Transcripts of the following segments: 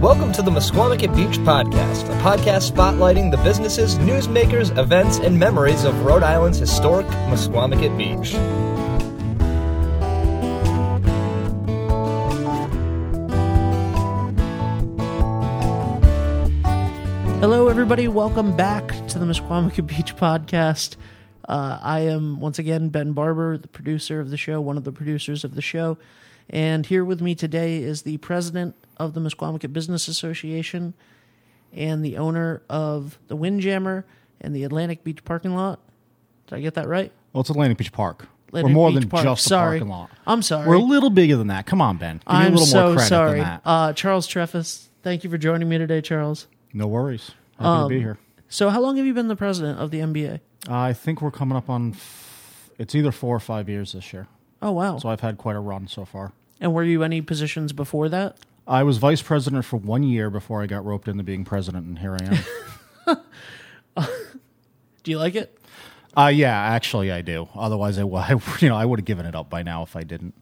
Welcome to the Misquamicut Beach Podcast, a podcast spotlighting the businesses, newsmakers, events, and memories of Rhode Island's historic Misquamicut Beach. Hello, everybody. Welcome back to the Misquamicut Beach Podcast. Uh, I am once again Ben Barber, the producer of the show, one of the producers of the show. And here with me today is the president of the Misquamicut Business Association and the owner of the Windjammer and the Atlantic Beach parking lot. Did I get that right? Well, it's Atlantic Beach Park. Atlantic We're more Beach than Park. just Sorry. parking lot. I'm sorry. We're a little bigger than that. Come on, Ben. Give I'm a little so more credit sorry. than that. Uh, Charles Trefes, thank you for joining me today, Charles. no worries. Happy Um, to be here. So, how long have you been the president of the MBA? I think we're coming up on. F- it's either four or five years this year. Oh, wow. So I've had quite a run so far. And were you any positions before that? I was vice president for one year before I got roped into being president, and here I am. Do you like it? uh, yeah, actually, I do. Otherwise, I, I you know I would have given it up by now if I didn't.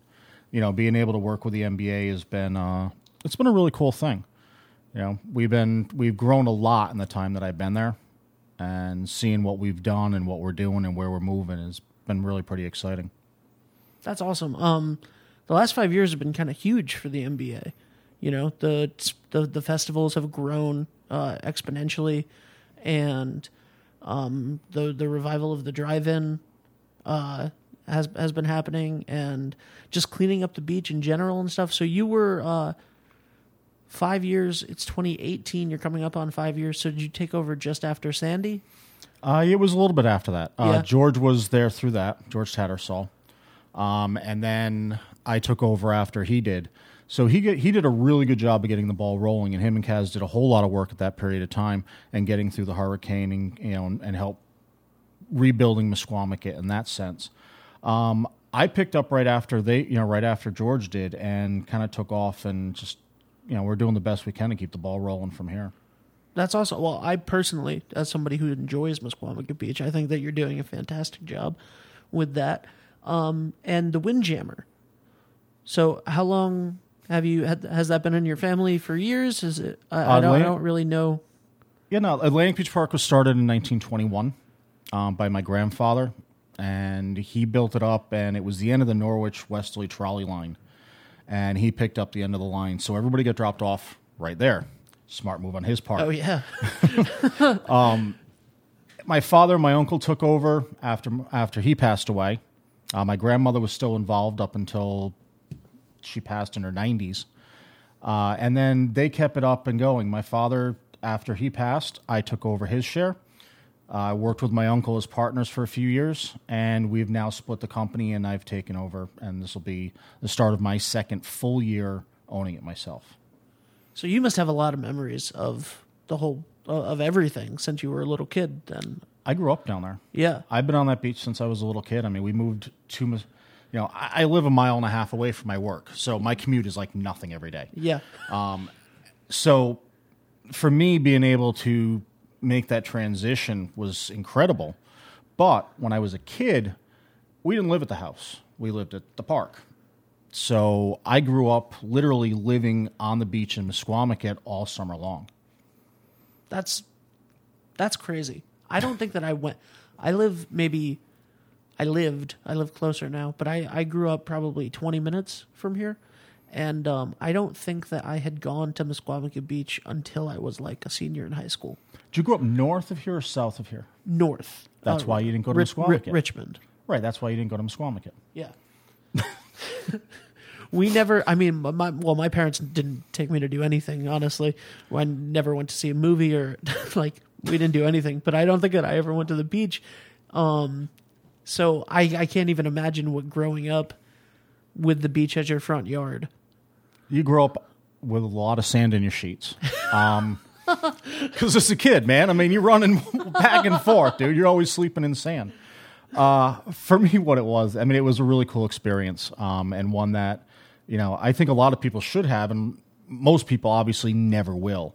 You know, being able to work with the MBA has been uh, it's been a really cool thing. You know, we've been we've grown a lot in the time that I've been there, and seeing what we've done and what we're doing and where we're moving has been really pretty exciting. That's awesome. Um, the last five years have been kind of huge for the MBA. You know, the the, the festivals have grown uh, exponentially, and um, the the revival of the drive-in uh, has has been happening, and just cleaning up the beach in general and stuff. So you were uh, five years. It's 2018. You're coming up on five years. So did you take over just after Sandy? Uh, it was a little bit after that. Uh, Yeah. George was there through that, George Tattersall. Um, and then I took over after he did. So he get, he did a really good job of getting the ball rolling, and him and Kaz did a whole lot of work at that period of time and getting through the hurricane and you know and, and help rebuilding Misquamicut in that sense. Um, I picked up right after they you know right after George did and kind of took off and just you know we're doing the best we can to keep the ball rolling from here. That's also well. I personally, as somebody who enjoys Misquamicut Beach, I think that you're doing a fantastic job with that. Um, and the Windjammer. So, how long have you had? Has that been in your family for years? Is it? I, I Uh, don't. I don't really know. Yeah, no. Atlantic Beach Park was started in 1921 um, by my grandfather, and he built it up, and it was the end of the Norwich Westerly trolley line, and he picked up the end of the line, so everybody got dropped off right there. Smart move on his part. Oh yeah, um, my father and my uncle took over after after he passed away. Uh, my grandmother was still involved up until she passed in her 90s. Uh, and then they kept it up and going. My father, after he passed, I took over his share. Uh, I worked with my uncle as partners for a few years, and we've now split the company, and I've taken over. And this will be the start of my second full year owning it myself. so you must have a lot of memories of the whole uh, of everything since you were a little kid. Then I grew up down there. yeah, I've been on that beach since I was a little kid. I mean, we moved to, you know, I, I live a mile and a half away from my work, so my commute is like nothing every day. yeah, Um, So, for me, being able to make that transition was incredible. But when I was a kid, we didn't live at the house; we lived at the park. So I grew up literally living on the beach in Misquamicut all summer long. that's that's crazy. I don't think that I went. I live maybe. I lived. I live closer now, but I I grew up probably twenty minutes from here, and um, I don't think that I had gone to Misquamicut Beach until I was like a senior in high school. Did you grow up north of here or south of here? North. That's Uh, why you didn't go to Rich-. Richmond. Right. That's why you didn't go to Misquamicut. Yeah. we never. I mean, my well, my parents didn't take me to do anything. Honestly, I never went to see a movie or like we didn't do anything. But I don't think that I ever went to the beach. Um, so I I can't even imagine what growing up with the beach as your front yard. You grow up with a lot of sand in your sheets. Um 'cause because as a kid, man, I mean, you're running back and forth, dude. You're always sleeping in sand. Uh, for me, what it was, I mean, it was a really cool experience, um, and one that, you know, I think a lot of people should have, and most people obviously never will.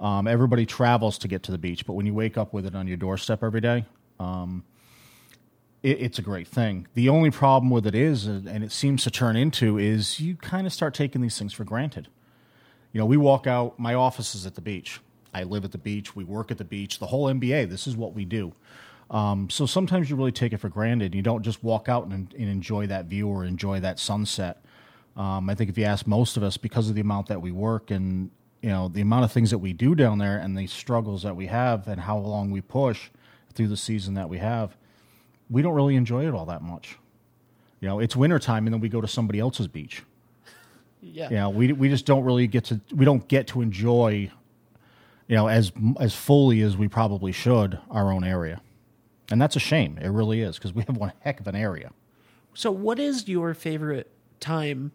Um, everybody travels to get to the beach, but when you wake up with it on your doorstep every day, um, it, it's a great thing. The only problem with it is, and it seems to turn into, is you kind of start taking these things for granted. You know, we walk out. My office is at the beach. I live at the beach. We work at the beach. The whole MBA. This is what we do. Um, so sometimes you really take it for granted. You don't just walk out and, and enjoy that view or enjoy that sunset. Um, I think if you ask most of us, because of the amount that we work and you know the amount of things that we do down there and the struggles that we have and how long we push through the season that we have, we don't really enjoy it all that much. You know, it's wintertime and then we go to somebody else's beach. Yeah. You know, we we just don't really get to we don't get to enjoy, you know, as as fully as we probably should our own area, and that's a shame. It really is because we have one heck of an area. So, what is your favorite time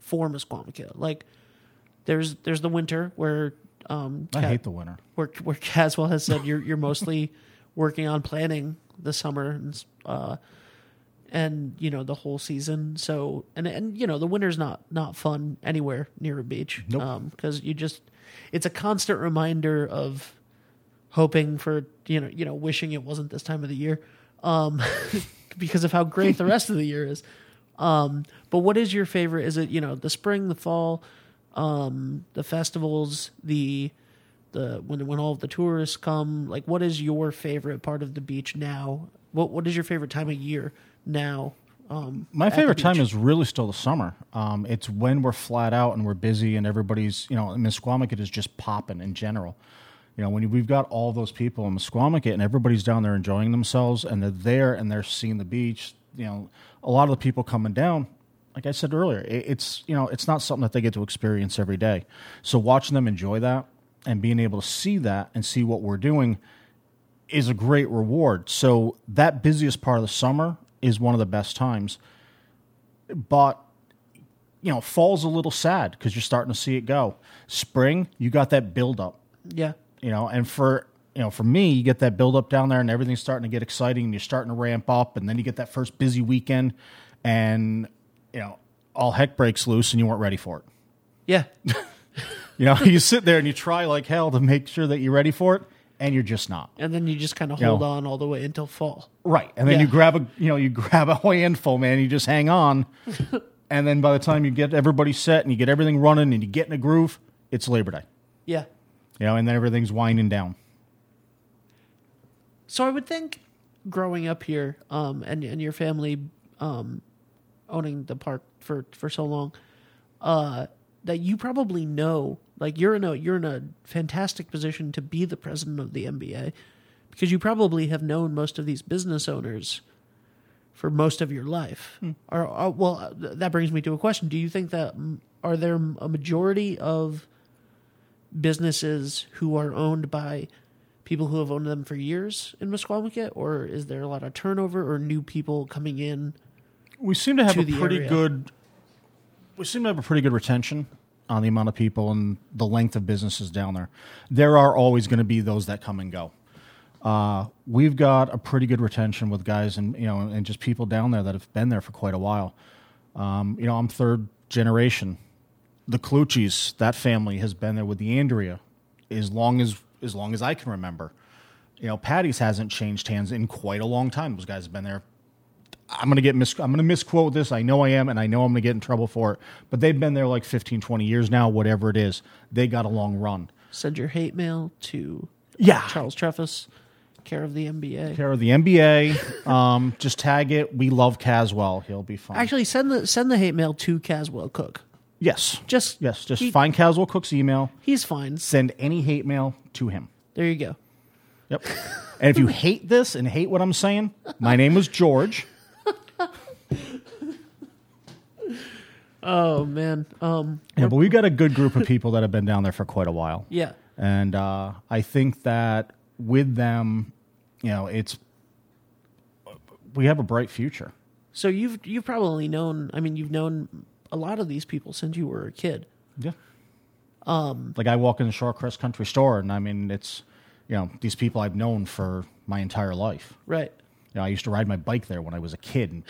for Misquamicut? Like, there's there's the winter where um, I hate the winter. where where Caswell has said you're you're mostly working on planning the summer and uh, and you know the whole season. So and and you know the winter's not not fun anywhere near a beach Nope. because you just it's a constant reminder of hoping for you know you know wishing it wasn't this time of the year um, because of how great the rest of the year is. Um, but what is your favorite? Is it you know the spring, the fall, um, the festivals, the the when when all of the tourists come? Like, what is your favorite part of the beach now? What what is your favorite time of year now? Um, My favorite time is really still the summer. Um, it's when we're flat out and we're busy and everybody's, you know, Misquamicut is just popping in general. You know, when we've got all those people in Misquamicut and everybody's down there enjoying themselves and they're there and they're seeing the beach, you know, a lot of the people coming down, like I said earlier, it, it's, you know, it's not something that they get to experience every day. So watching them enjoy that and being able to see that and see what we're doing is a great reward. So that busiest part of the summer is one of the best times. But you know, fall's a little sad because you're starting to see it go. Spring, you got that build up, yeah, you know, and for you know, for me, you get that build up down there and everything's starting to get exciting and you're starting to ramp up and then you get that first busy weekend and you know, all heck breaks loose and you weren't ready for it. yeah, You know, you sit there and you try like hell to make sure that you're ready for it and you're just not. and then you just kind of hold on all the way until fall. Right. And then Yeah. you grab a you know, you grab a handful, man, you just hang on. and then by the time you get everybody set and you get everything running and you get in a groove, it's Labor Day. Yeah. You know, and then everything's winding down. So I would think growing up here, um, and and your family um, owning the park for for so long, uh, that you probably know, like you're in a you're in a fantastic position to be the president of the MBA, because you probably have known most of these business owners for most of your life. Hmm. Or, or well, that brings me to a question: Do you think that are there a majority of businesses who are owned by people who have owned them for years in Misquamicut, or is there a lot of turnover or new people coming in? We seem to have To a pretty area. good we seem to have a pretty good retention on the amount of people and the length of businesses down there. There are always going to be those that come and go. Uh, we've got a pretty good retention with guys and you know and just people down there that have been there for quite a while. Um, you know, I'm third generation. The Cluchis, that family has been there with the Andrea as long as as long as I can remember. You know, Patty's hasn't changed hands in quite a long time. Those guys have been there I'm gonna get mis- I'm gonna misquote this. I know I am, and I know I'm gonna get in trouble for it. But they've been there like 15, 20 years now. Whatever it is, they got a long run. Send your hate mail to Yeah, Charles Trefes, care of the MBA. care of the MBA. um, just tag it. We love Caswell. He'll be fine. Actually, send the send the hate mail to Caswell Cook. yes, Just yes. Just he- find Caswell Cook's email. He's fine. Send any hate mail to him. There you go. Yep. and if you hate this and hate what I'm saying, my name is George. Oh man. Um. Yeah, but we've got a good group of people that have been down there for quite a while. Yeah. And uh, I think that with them, you know, it's we have a bright future. So you've you've probably known. I mean, you've known a lot of these people since you were a kid. Yeah. Um, like I walk in the Shorecrest Country Store, and I mean, it's you know these people I've known for my entire life. Right. You know, I used to ride my bike there when I was a kid. And,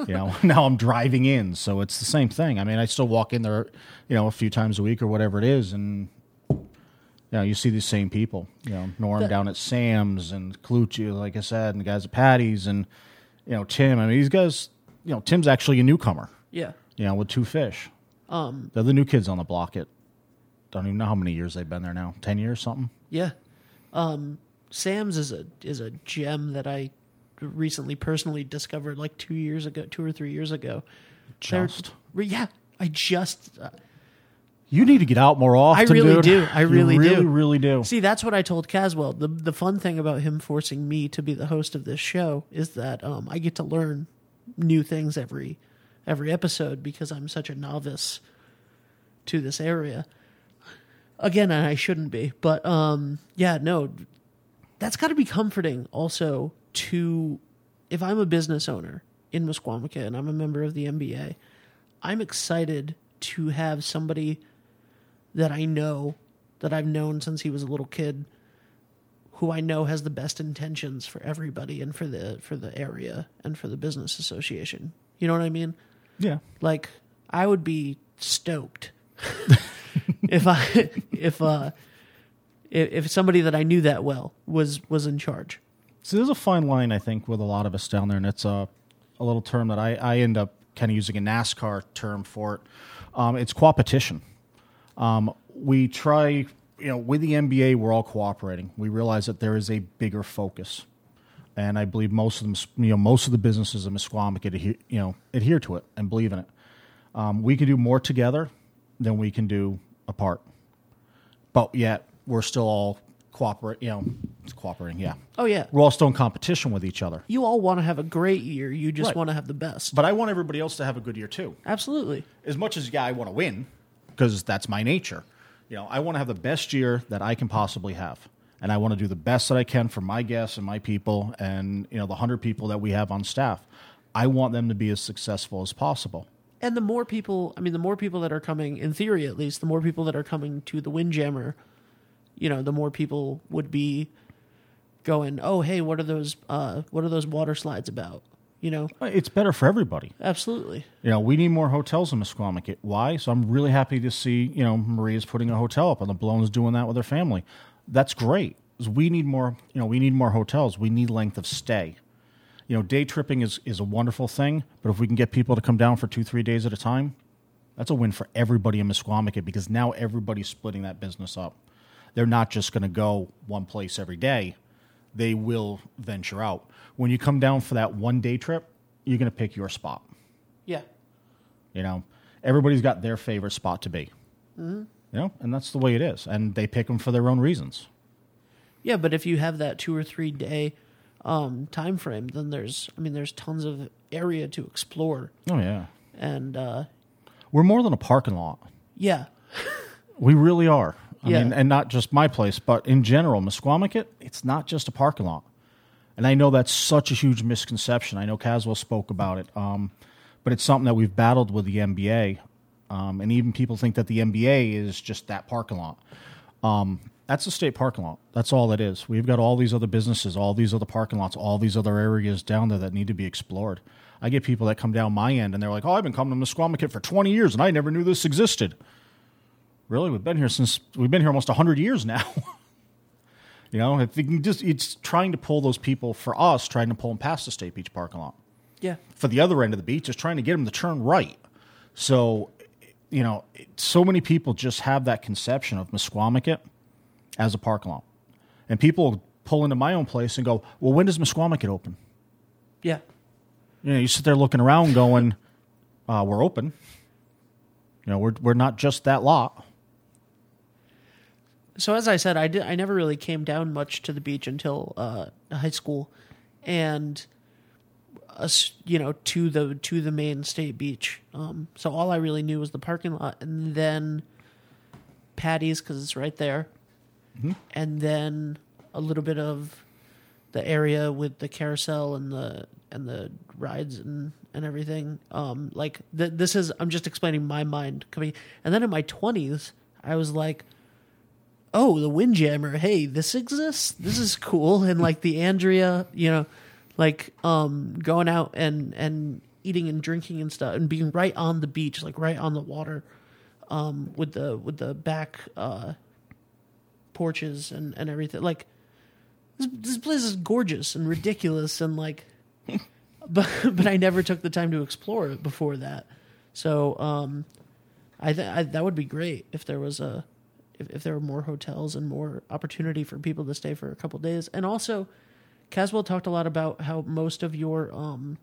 you know, now I'm driving in, so it's the same thing. I mean, I still walk in there, you know, a few times a week or whatever it is, and you know, you see these same people. You know, Norm The- down at Sam's and Clucci, like I said, and the guys at Patty's, and you know, Tim. I mean, these guys. You know, Tim's actually a newcomer. Yeah. You know, with two fish. Um, they're the new kids on the block It. don't even know how many years they've been there now. Ten years, something. Yeah. Um, Sam's is a is a gem that I recently personally discovered like two years ago, two or three years ago. They're- Just. yeah, I just uh, You need to get out more often. I really dude. do. I really really, do. really do. see. That's what I told Caswell. the The fun thing about him forcing me to be the host of this show is that um, I get to learn new things every every episode because I'm such a novice to this area. Again, and I shouldn't be, but um, yeah, no, that's got to be comforting also to if I'm a business owner in Misquamicut and I'm a member of the MBA, I'm excited to have somebody that I know that I've known since he was a little kid who I know has the best intentions for everybody and for the for the area and for the business association. You know what I mean? Yeah. Like I would be stoked if I if uh if, if somebody that I knew that well was was in charge. So there's a fine line, I think, with a lot of us down there, and it's a, a little term that I, I end up kind of using a NASCAR term for it. Um, it's coopetition. Um, we try, you know, with the MBA, we're all cooperating. We realize that there is a bigger focus, and I believe most of them, you know, most of the businesses in Misquamicut, adhere, you know, adhere to it and believe in it. Um, we can do more together than we can do apart, but yet we're still all cooperate, you know, cooperating. Yeah, Oh yeah. we're all still in competition with each other. You all want to have a great year. You just Right. want to have the best. But I want everybody else to have a good year too. Absolutely. As much as yeah, I want to win because that's my nature. You know, I want to have the best year that I can possibly have, and I want to do the best that I can for my guests and my people, and you know, the hundred people that we have on staff. I want them to be as successful as possible. And the more people, I mean, the more people that are coming, in theory at least, the more people that are coming to the Windjammer, you know, the more people would be going, oh, hey, what are those, uh, what are those water slides about? You know, It's better for everybody. absolutely. You know, we need more hotels in Misquamicut. Why? So I'm really happy to see, you know, Maria's putting a hotel up and the Blown's doing that with her family. That's great. We need more, you know, we need more hotels. We need length of stay. You know, day tripping is, is a wonderful thing, but if we can get people to come down for two, three days at a time, that's a win for everybody in Misquamicut because now everybody's splitting that business up. They're not just going to go one place every day. They will venture out. When you come down for that one day trip, you're going to pick your spot. Yeah. You know, everybody's got their favorite spot to be. You know, and that's the way it is. And they pick them for their own reasons. Yeah, but if you have that two or three day um, time frame, then there's, I mean, there's tons of area to explore, Oh yeah, and uh, we're more than a parking lot. yeah, We really are. I Yeah. mean, and not just my place, but in general, Misquamicut, it's not just a parking lot. And I know that's such a huge misconception. I know Caswell spoke about it, um, but it's something that we've battled with the MBA. Um, and even people think that the MBA is just that parking lot. Um, that's a state parking lot. That's all it is. We've got all these other businesses, all these other parking lots, all these other areas down there that need to be explored. I get people that come down my end and they're like, "Oh, I've been coming to Misquamicut for 20 years and I never knew this existed." Really, we've been here since we've been here almost 100 years now. you know, if you can just it's trying to pull those people for us, trying to pull them past the State Beach parking lot yeah. for the other end of the beach is trying to get them to turn right. So, you know, so many people just have that conception of Misquamicut as a parking lot. And people pull into my own place and go, well, when does Misquamicut open? Yeah. You know, you sit there looking around going, uh, we're open. You know, we're, we're not just that lot. So as I said, I did. I never really came down much to the beach until uh, high school, and us, you know, to the to the main state beach. Um, so all I really knew was the parking lot, and then Patty's because it's right there, and then a little bit of the area with the carousel and the and the rides and and everything. Um, like th- this is I'm just explaining my mind coming, and then in my twenties, I was like oh, the Windjammer, hey, this exists. This is cool. And like the Andrea, you know, like um going out and and eating and drinking and stuff and being right on the beach, like right on the water, um, with the with the back uh porches and, and everything. Like this, this place is gorgeous and ridiculous and like but but I never took the time to explore it before that. So um I, th- I that would be great if there was a if, if there were more hotels and more opportunity for people to stay for a couple days. And also, Caswell talked a lot about how most of your um,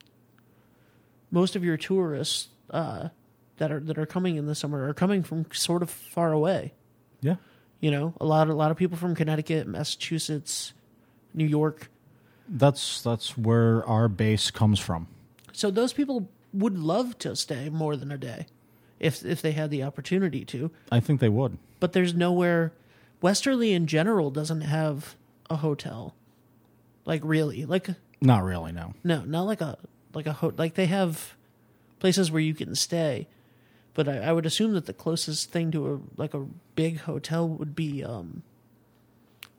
most of your tourists uh, that are that are coming in the summer are coming from sort of far away. Yeah. You know, a lot a lot of people from Connecticut, Massachusetts, New York. That's that's where our base comes from. So those people would love to stay more than a day if if they had the opportunity to. I think they would. But there's nowhere Westerly in general doesn't have a hotel. Like really. Like Not really, no. no, not like a like a ho- like they have places where you can stay. But I, I would assume that the closest thing to a like a big hotel would be um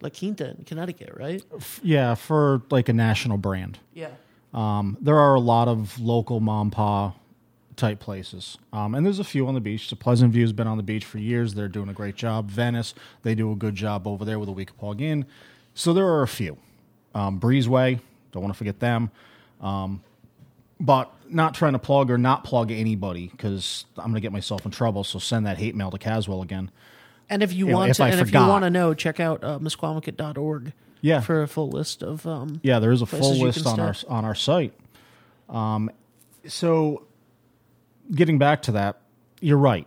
La Quinta in Connecticut, right? Yeah, for like a national brand. Yeah. Um, there are a lot of local mom pa type places, um, and there's a few on the beach. So Pleasant View's been on the beach for years. They're doing a great job. Venice, they do a good job over there with a week of plug in. So there are a few. Um, Breezeway, don't want to forget them. Um, but not trying to plug or not plug anybody because I'm going to get myself in trouble. So send that hate mail to Caswell again. And if you You know, want if to, I and if you want to know, check out uh, misquamicut.org Yeah. for a full list of um Yeah, there is a full list on our on our site. Um, so, getting back to that, you're right.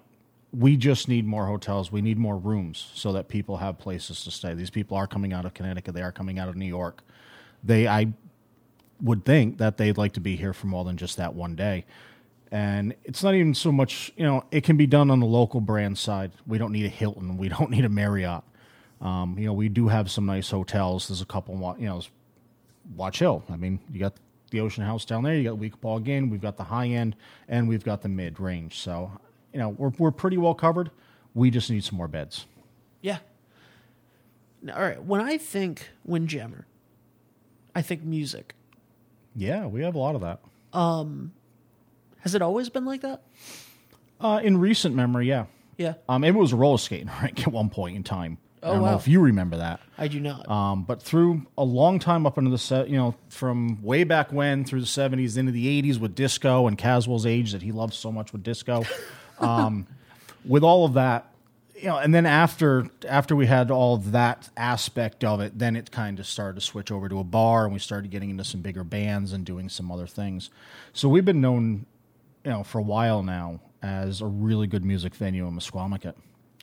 We just need more hotels. We need more rooms so that people have places to stay. These people are coming out of Connecticut. They are coming out of New York. They, I would think that they'd like to be here for more than just that one day. And it's not even so much, you know, it can be done on the local brand side. We don't need a Hilton. We don't need a Marriott. Um, you know, we do have some nice hotels. There's a couple, you know, Watch Hill. I mean, you got the Ocean House down there. You got weak Ball Game. We've got the high end, and we've got the mid range. So, you know, we're we're pretty well covered. We just need some more beds. Yeah. All right. When I think Windjammer, I think music. Yeah, we have a lot of that. Um, has it always been like that? Uh, in recent memory, yeah. Yeah. Um, it was roller skating rink at one point in time. I Oh, don't know if you remember that. I do not. Um, but through a long time up into the set, you know, from way back when through the seventies into the eighties with disco and Caswell's age that he loves so much with disco, um, with all of that, you know, and then after after we had all of that aspect of it, then it kind of started to switch over to a bar, and we started getting into some bigger bands and doing some other things. So we've been known, you know, for a while now as a really good music venue in Misquamicut.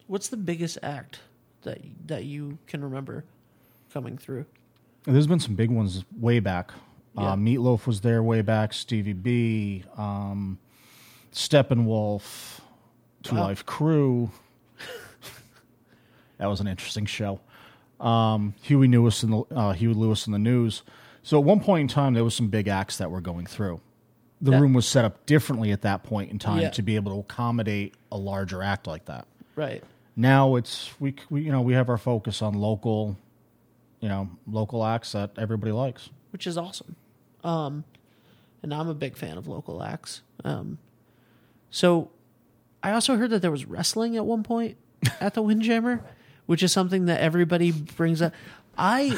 What's the biggest act that that you can remember coming through? There's been some big ones way back. Yeah. Uh, Meatloaf was there way back. Stevie B, um, Steppenwolf, Two Wow. Life Crew. that was an interesting show. Um, Huey Lewis in the uh, Huey Lewis in the news. So at one point in time, there was some big acts that were going through. The That- room was set up differently at that point in time Yeah. to be able to accommodate a larger act like that. Right. Now it's we, we you know we have our focus on local, you know, local acts that everybody likes. Which is awesome. Um, and I'm a big fan of local acts. Um, so I also heard that there was wrestling at one point at the Windjammer, which is something that everybody brings up. I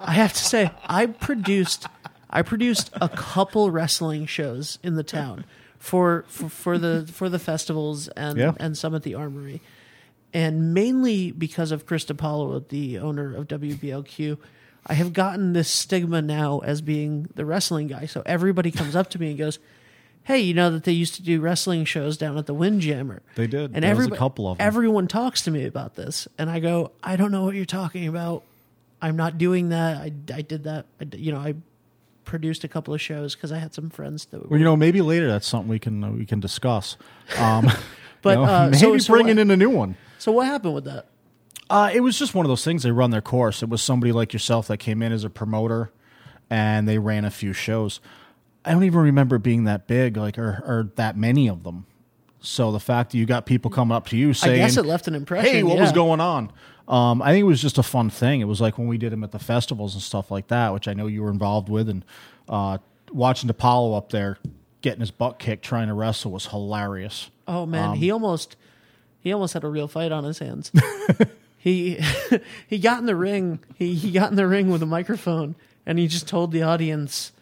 I have to say I produced I produced a couple wrestling shows in the town for for, for the for the festivals and Yeah. and some at the armory. And mainly because of Chris DiPaolo, the owner of WBLQ, I have gotten this stigma now as being the wrestling guy. So everybody comes up to me and goes, "Hey, you know that they used to do wrestling shows down at the Windjammer." They did. And There everybo- couple of 'em. Everyone talks to me about this, and I go, "I don't know what you're talking about. I'm not doing that. I, I did that. I, you know, I produced a couple of shows because I had some friends that Well, you know, maybe later that's something we can uh, we can discuss. Um, But, you know, uh, maybe so- so bringing what- in a new one. So what happened with that? Uh, it was just one of those things. They run their course. It was somebody like yourself that came in as a promoter, and they ran a few shows. I don't even remember being that big, like or, or that many of them. So the fact that you got people coming up to you saying, I guess it left an impression. "Hey, what was going on?" Um, I think it was just a fun thing. It was like when we did them at the festivals and stuff like that, which I know you were involved with, and uh, watching DiPaolo up there getting his butt kicked trying to wrestle was hilarious. Oh man, Um, he almost he almost had a real fight on his hands. he he got in the ring. He he got in the ring with a microphone and he just told the audience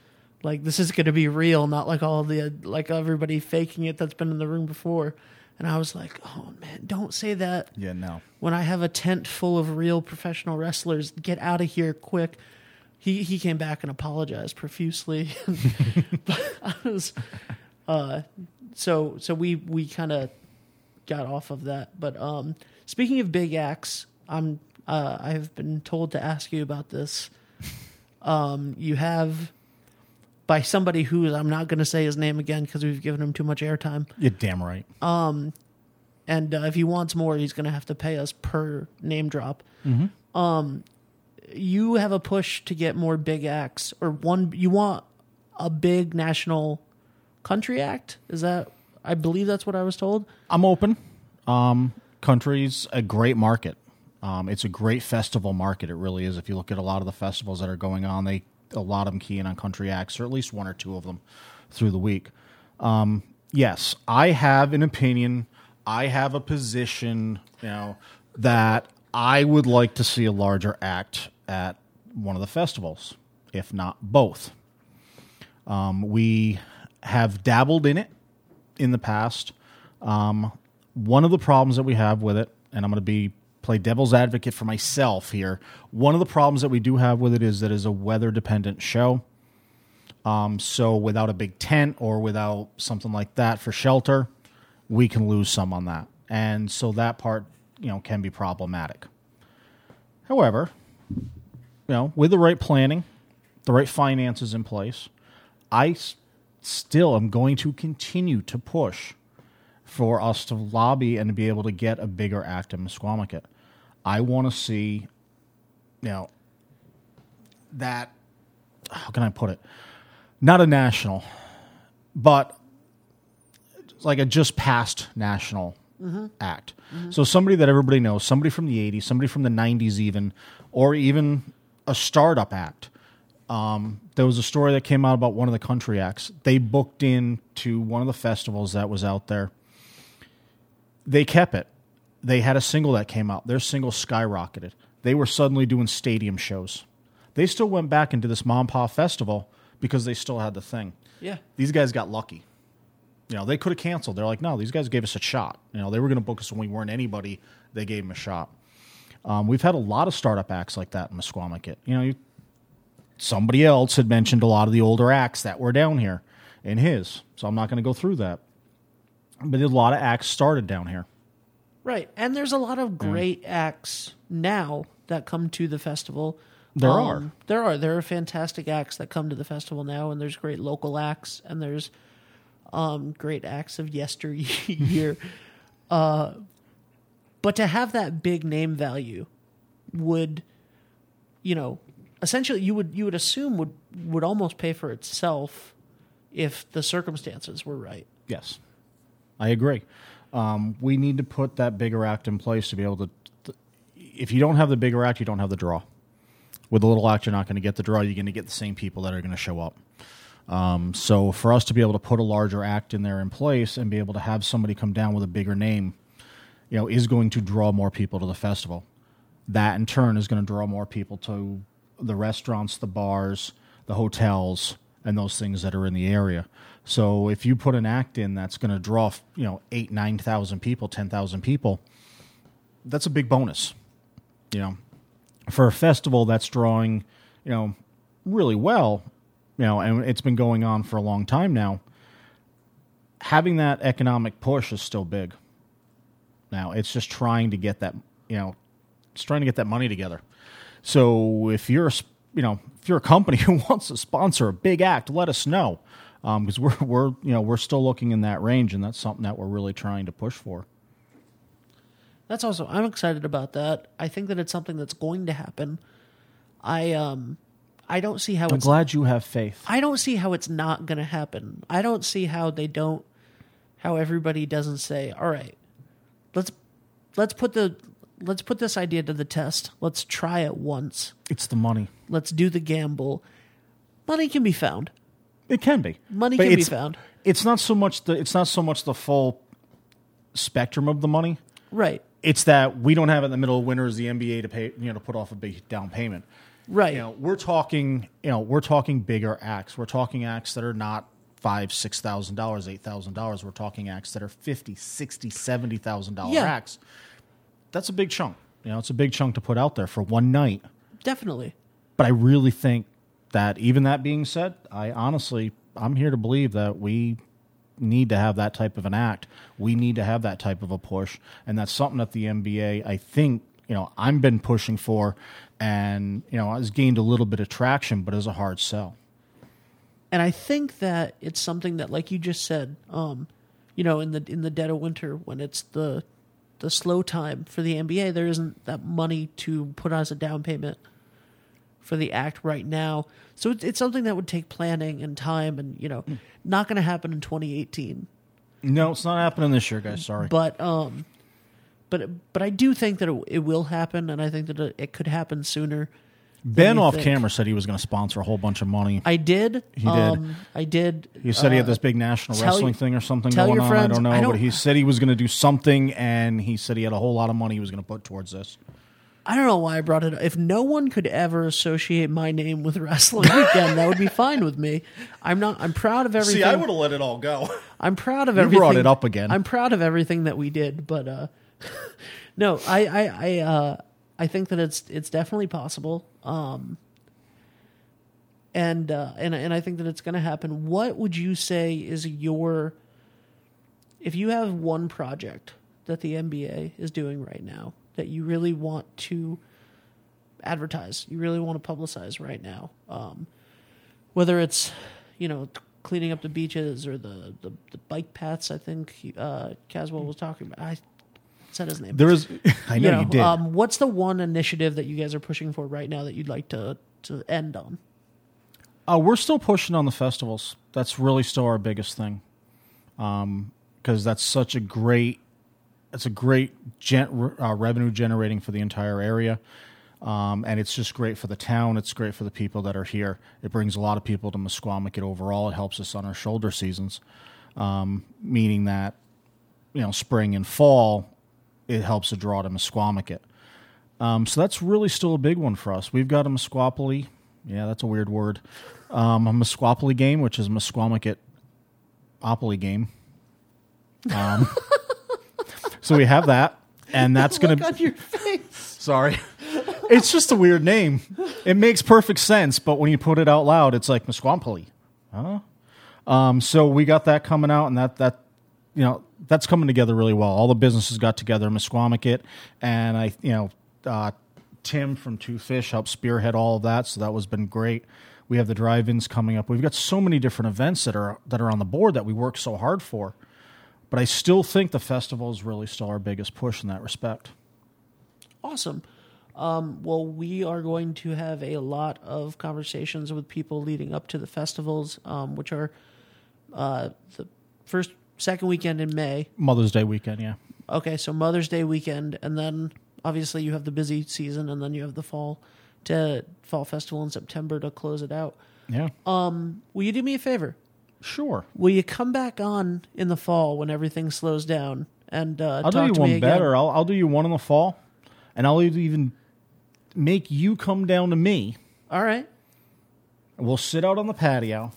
like this is going to be real, not like all the like everybody faking it that's been in the room before. And I was like, oh man, don't say that Yeah, no. when I have a tent full of real professional wrestlers. Get out of here quick. He he came back and apologized profusely. but I was uh so so we we kind of got off of that. But um speaking of big acts, I'm uh I have been told to ask you about this. Um you have by somebody who I'm not going to say his name again because we've given him too much airtime. You're damn right. and uh, if he wants more, he's going to have to pay us per name drop. Um, you have a push to get more big acts, or one. You want a big national country act? Is that? I believe that's what I was told. I'm open. Um, country's a great market. Um, it's a great festival market. It really is. If you look at a lot of the festivals that are going on, they a lot of them key in on country acts, or at least one or two of them through the week. Um, yes, I have an opinion. I have a position. You know that I would like to see a larger act at one of the festivals, if not both. Um, we have dabbled in it in the past. Um, one of the problems that we have with it, and I'm going to be play devil's advocate for myself here. One of the problems that we do have with it is that it's a weather dependent show. Um, so without a big tent or without something like that for shelter, we can lose some on that, and so that part, you know, can be problematic. However, you know, with the right planning, the right finances in place, I s- still am going to continue to push for us to lobby and to be able to get a bigger act in Misquamicut. I want to see, you know, that, how can I put it? Not a national, but like a just past national act. So somebody that everybody knows, somebody from the 80s, somebody from the 90s, even, or even a startup act. Um, there was a story that came out about one of the country acts. They booked in to one of the festivals that was out there. They kept it. They had a single that came out. Their single skyrocketed. They were suddenly doing stadium shows. They still went back into this mom pa festival because they still had the thing. Yeah. These guys got lucky. You know, they could have canceled. They're like, no, these guys gave us a shot. You know, they were going to book us when we weren't anybody. They gave them a shot. Um, we've had a lot of startup acts like that in Misquamicut. You know, you, somebody else had mentioned a lot of the older acts that were down here in his, so I'm not going to go through that. But a lot of acts started down here. Right. And there's a lot of great acts now that come to the festival. There Um, are. There are. There are fantastic acts that come to the festival now, and there's great local acts, and there's um, great acts of yesteryear. uh, but to have that big name value would, you know, essentially you would you would assume would would almost pay for itself if the circumstances were right. Yes, I agree. Um, we need to put that bigger act in place to be able to. th- if you don't have the bigger act, you don't have the draw. With a little act, you're not going to get the draw. You're going to get the same people that are going to show up. Um, so for us to be able to put a larger act in there in place and be able to have somebody come down with a bigger name, you know, is going to draw more people to the festival. That in turn is going to draw more people to the restaurants, the bars, the hotels, and those things that are in the area. So if you put an act in that's going to draw, you know, eight, nine thousand people, ten thousand people, that's a big bonus. You know, for a festival that's drawing, you know, really well, you know, and it's been going on for a long time now. Having that economic push is still big. Now it's just trying to get that, you know, it's trying to get that money together. So if you're, you know, if you're a company who wants to sponsor a big act, let us know because we're we're you know we're still looking in that range, and that's something that we're really trying to push for. That's also I'm excited about that. I think that it's something that's going to happen. I um I don't see how I'm it's glad you have faith. I don't see how it's not going to happen. I don't see how they don't how everybody doesn't say, "All right. Let's let's put the let's put this idea to the test. Let's try it once. It's the money. Let's do the gamble." Money can be found. It can be Money But can be found. It's not so much the it's not so much the full spectrum of the money. Right. It's that we don't have it in the middle of winter as the MBA to pay you know to put off a big down payment. Right. You know, we're talking you know we're talking bigger acts. We're talking acts that are not five, six thousand dollars, eight thousand dollars. We're talking acts that are fifty, sixty, seventy thousand dollar Yeah. acts. That's a big chunk. You know, it's a big chunk to put out there for one night. Definitely. But I really think that even that being said, I honestly I'm here to believe that we need to have that type of an act. We need to have that type of a push, and that's something that the MBA I think you know I've been pushing for, and you know has gained a little bit of traction, but is a hard sell. and I think that it's something that, like you just said, um, you know, in the in the dead of winter when it's the the slow time for the MBA, there isn't that money to put as a down payment for the act right now. So it's, it's something that would take planning and time, and you know, not going to happen in 2018. No, it's not happening this year, guys. Sorry. But um, but but I do think that it, it will happen, and I think that it, it could happen sooner. ben off think? camera said he was going to sponsor a whole bunch of money. I did. He did. Um, I did. He said he had uh, this big national wrestling you- thing or something going on. I don't know, I don't- but he said he was going to do something, and he said he had a whole lot of money he was going to put towards this. I don't know why I brought it up. If no one could ever associate my name with wrestling weekend, that would be fine with me. I'm not. I'm proud of everything. See, I would have let it all go. I'm proud of everything. You brought it up again. I'm proud of everything that we did, but uh, no, I I I, uh, I think that it's it's definitely possible. Um, and uh, and and I think that it's going to happen. What would you say is your if you have one project that the MBA is doing right now that you really want to advertise, you really want to publicize right now, um, whether it's you know cleaning up the beaches or the the, the bike paths. I think uh, Caswell was talking about. I said his name. There is, I know you, did. Um, what's the one initiative that you guys are pushing for right now that you'd like to to end on? Uh, we're still pushing on the festivals. That's really still our biggest thing, because that's such a great, it's a great gen, uh, revenue generating for the entire area, um, and it's just great for the town. It's great for the people that are here. It brings a lot of people to Misquamicut overall. It helps us on our shoulder seasons, um, meaning that you know spring and fall, it helps to draw to Misquamicut. Um, so that's really still a big one for us. We've got a Musquapoly. Yeah, that's a weird word. Um, a Musquapoly game, which is a Misquamicut Opoly game. So we have that, and that's going Look to. on your face. Sorry. It's just a weird name. It makes perfect sense, but when you put it out loud, it's like Musquampoli. Huh? Um, so we got that coming out, and that that you know that's coming together really well. All the businesses got together, Misquamicut, and I you know uh, Tim from Two Fish helped spearhead all of that, so that was been great. We have the drive-ins coming up. We've got so many different events that are that are on the board that we work so hard for. But I still think the festival is really still our biggest push in that respect. Awesome. Um, well, we are going to have a lot of conversations with people leading up to the festivals, um, which are uh, the first, second weekend in May. Mother's Day weekend, yeah. Okay, so Mother's Day weekend, and then obviously you have the busy season, and then you have the fall to fall festival in September to close it out. Yeah. Um, Will you do me a favor? Sure. Will you come back on in the fall when everything slows down and uh, I'll do you one better. I'll, I'll do you one in the fall, and I'll even make you come down to me. All right. We'll sit out on the patio,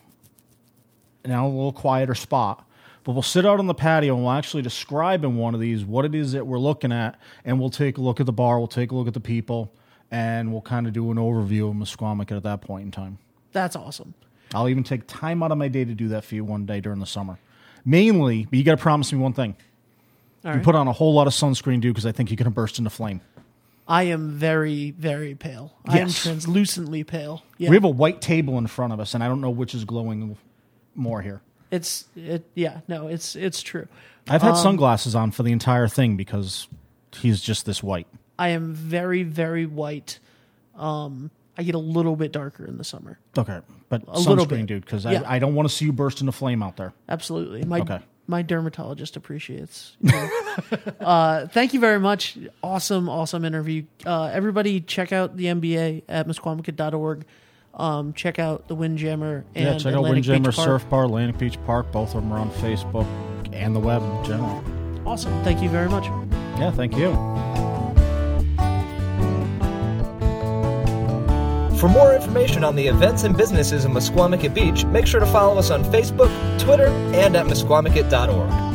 in a little quieter spot. But we'll sit out on the patio and we'll actually describe in one of these what it is that we're looking at, and we'll take a look at the bar, we'll take a look at the people, and we'll kind of do an overview of Misquamicut at that point in time. That's awesome. I'll even take time out of my day to do that for you one day during the summer. Mainly, but you got to promise me one thing. All You right. put on a whole lot of sunscreen, dude, because I think you're going to burst into flame. I am very, very pale. I am Yes. translucently pale. Yeah. We have a white table in front of us, and I don't know which is glowing more here. it's it. Yeah. No. It's it's true. I've had sunglasses on for the entire thing because he's just this white. I am very, very white. Um, I get a little bit darker in the summer. Okay, but A little bit. dude, because Yeah. I, I don't want to see you burst into flame out there. Absolutely. My Okay. my dermatologist appreciates. you know. uh, thank you very much. Awesome, awesome interview. Uh, everybody, check out the MBA at misquamicut.org. Um, check out the Windjammer and yeah, check out Atlantic Windjammer Beach Park. Surf Bar, Atlantic Beach Park. Both of them are on Facebook and the web in general. Awesome. Thank you very much. Yeah, thank you. For more information on the events and businesses in Misquamicut Beach, make sure to follow us on Facebook, Twitter, and at misquamicut.org.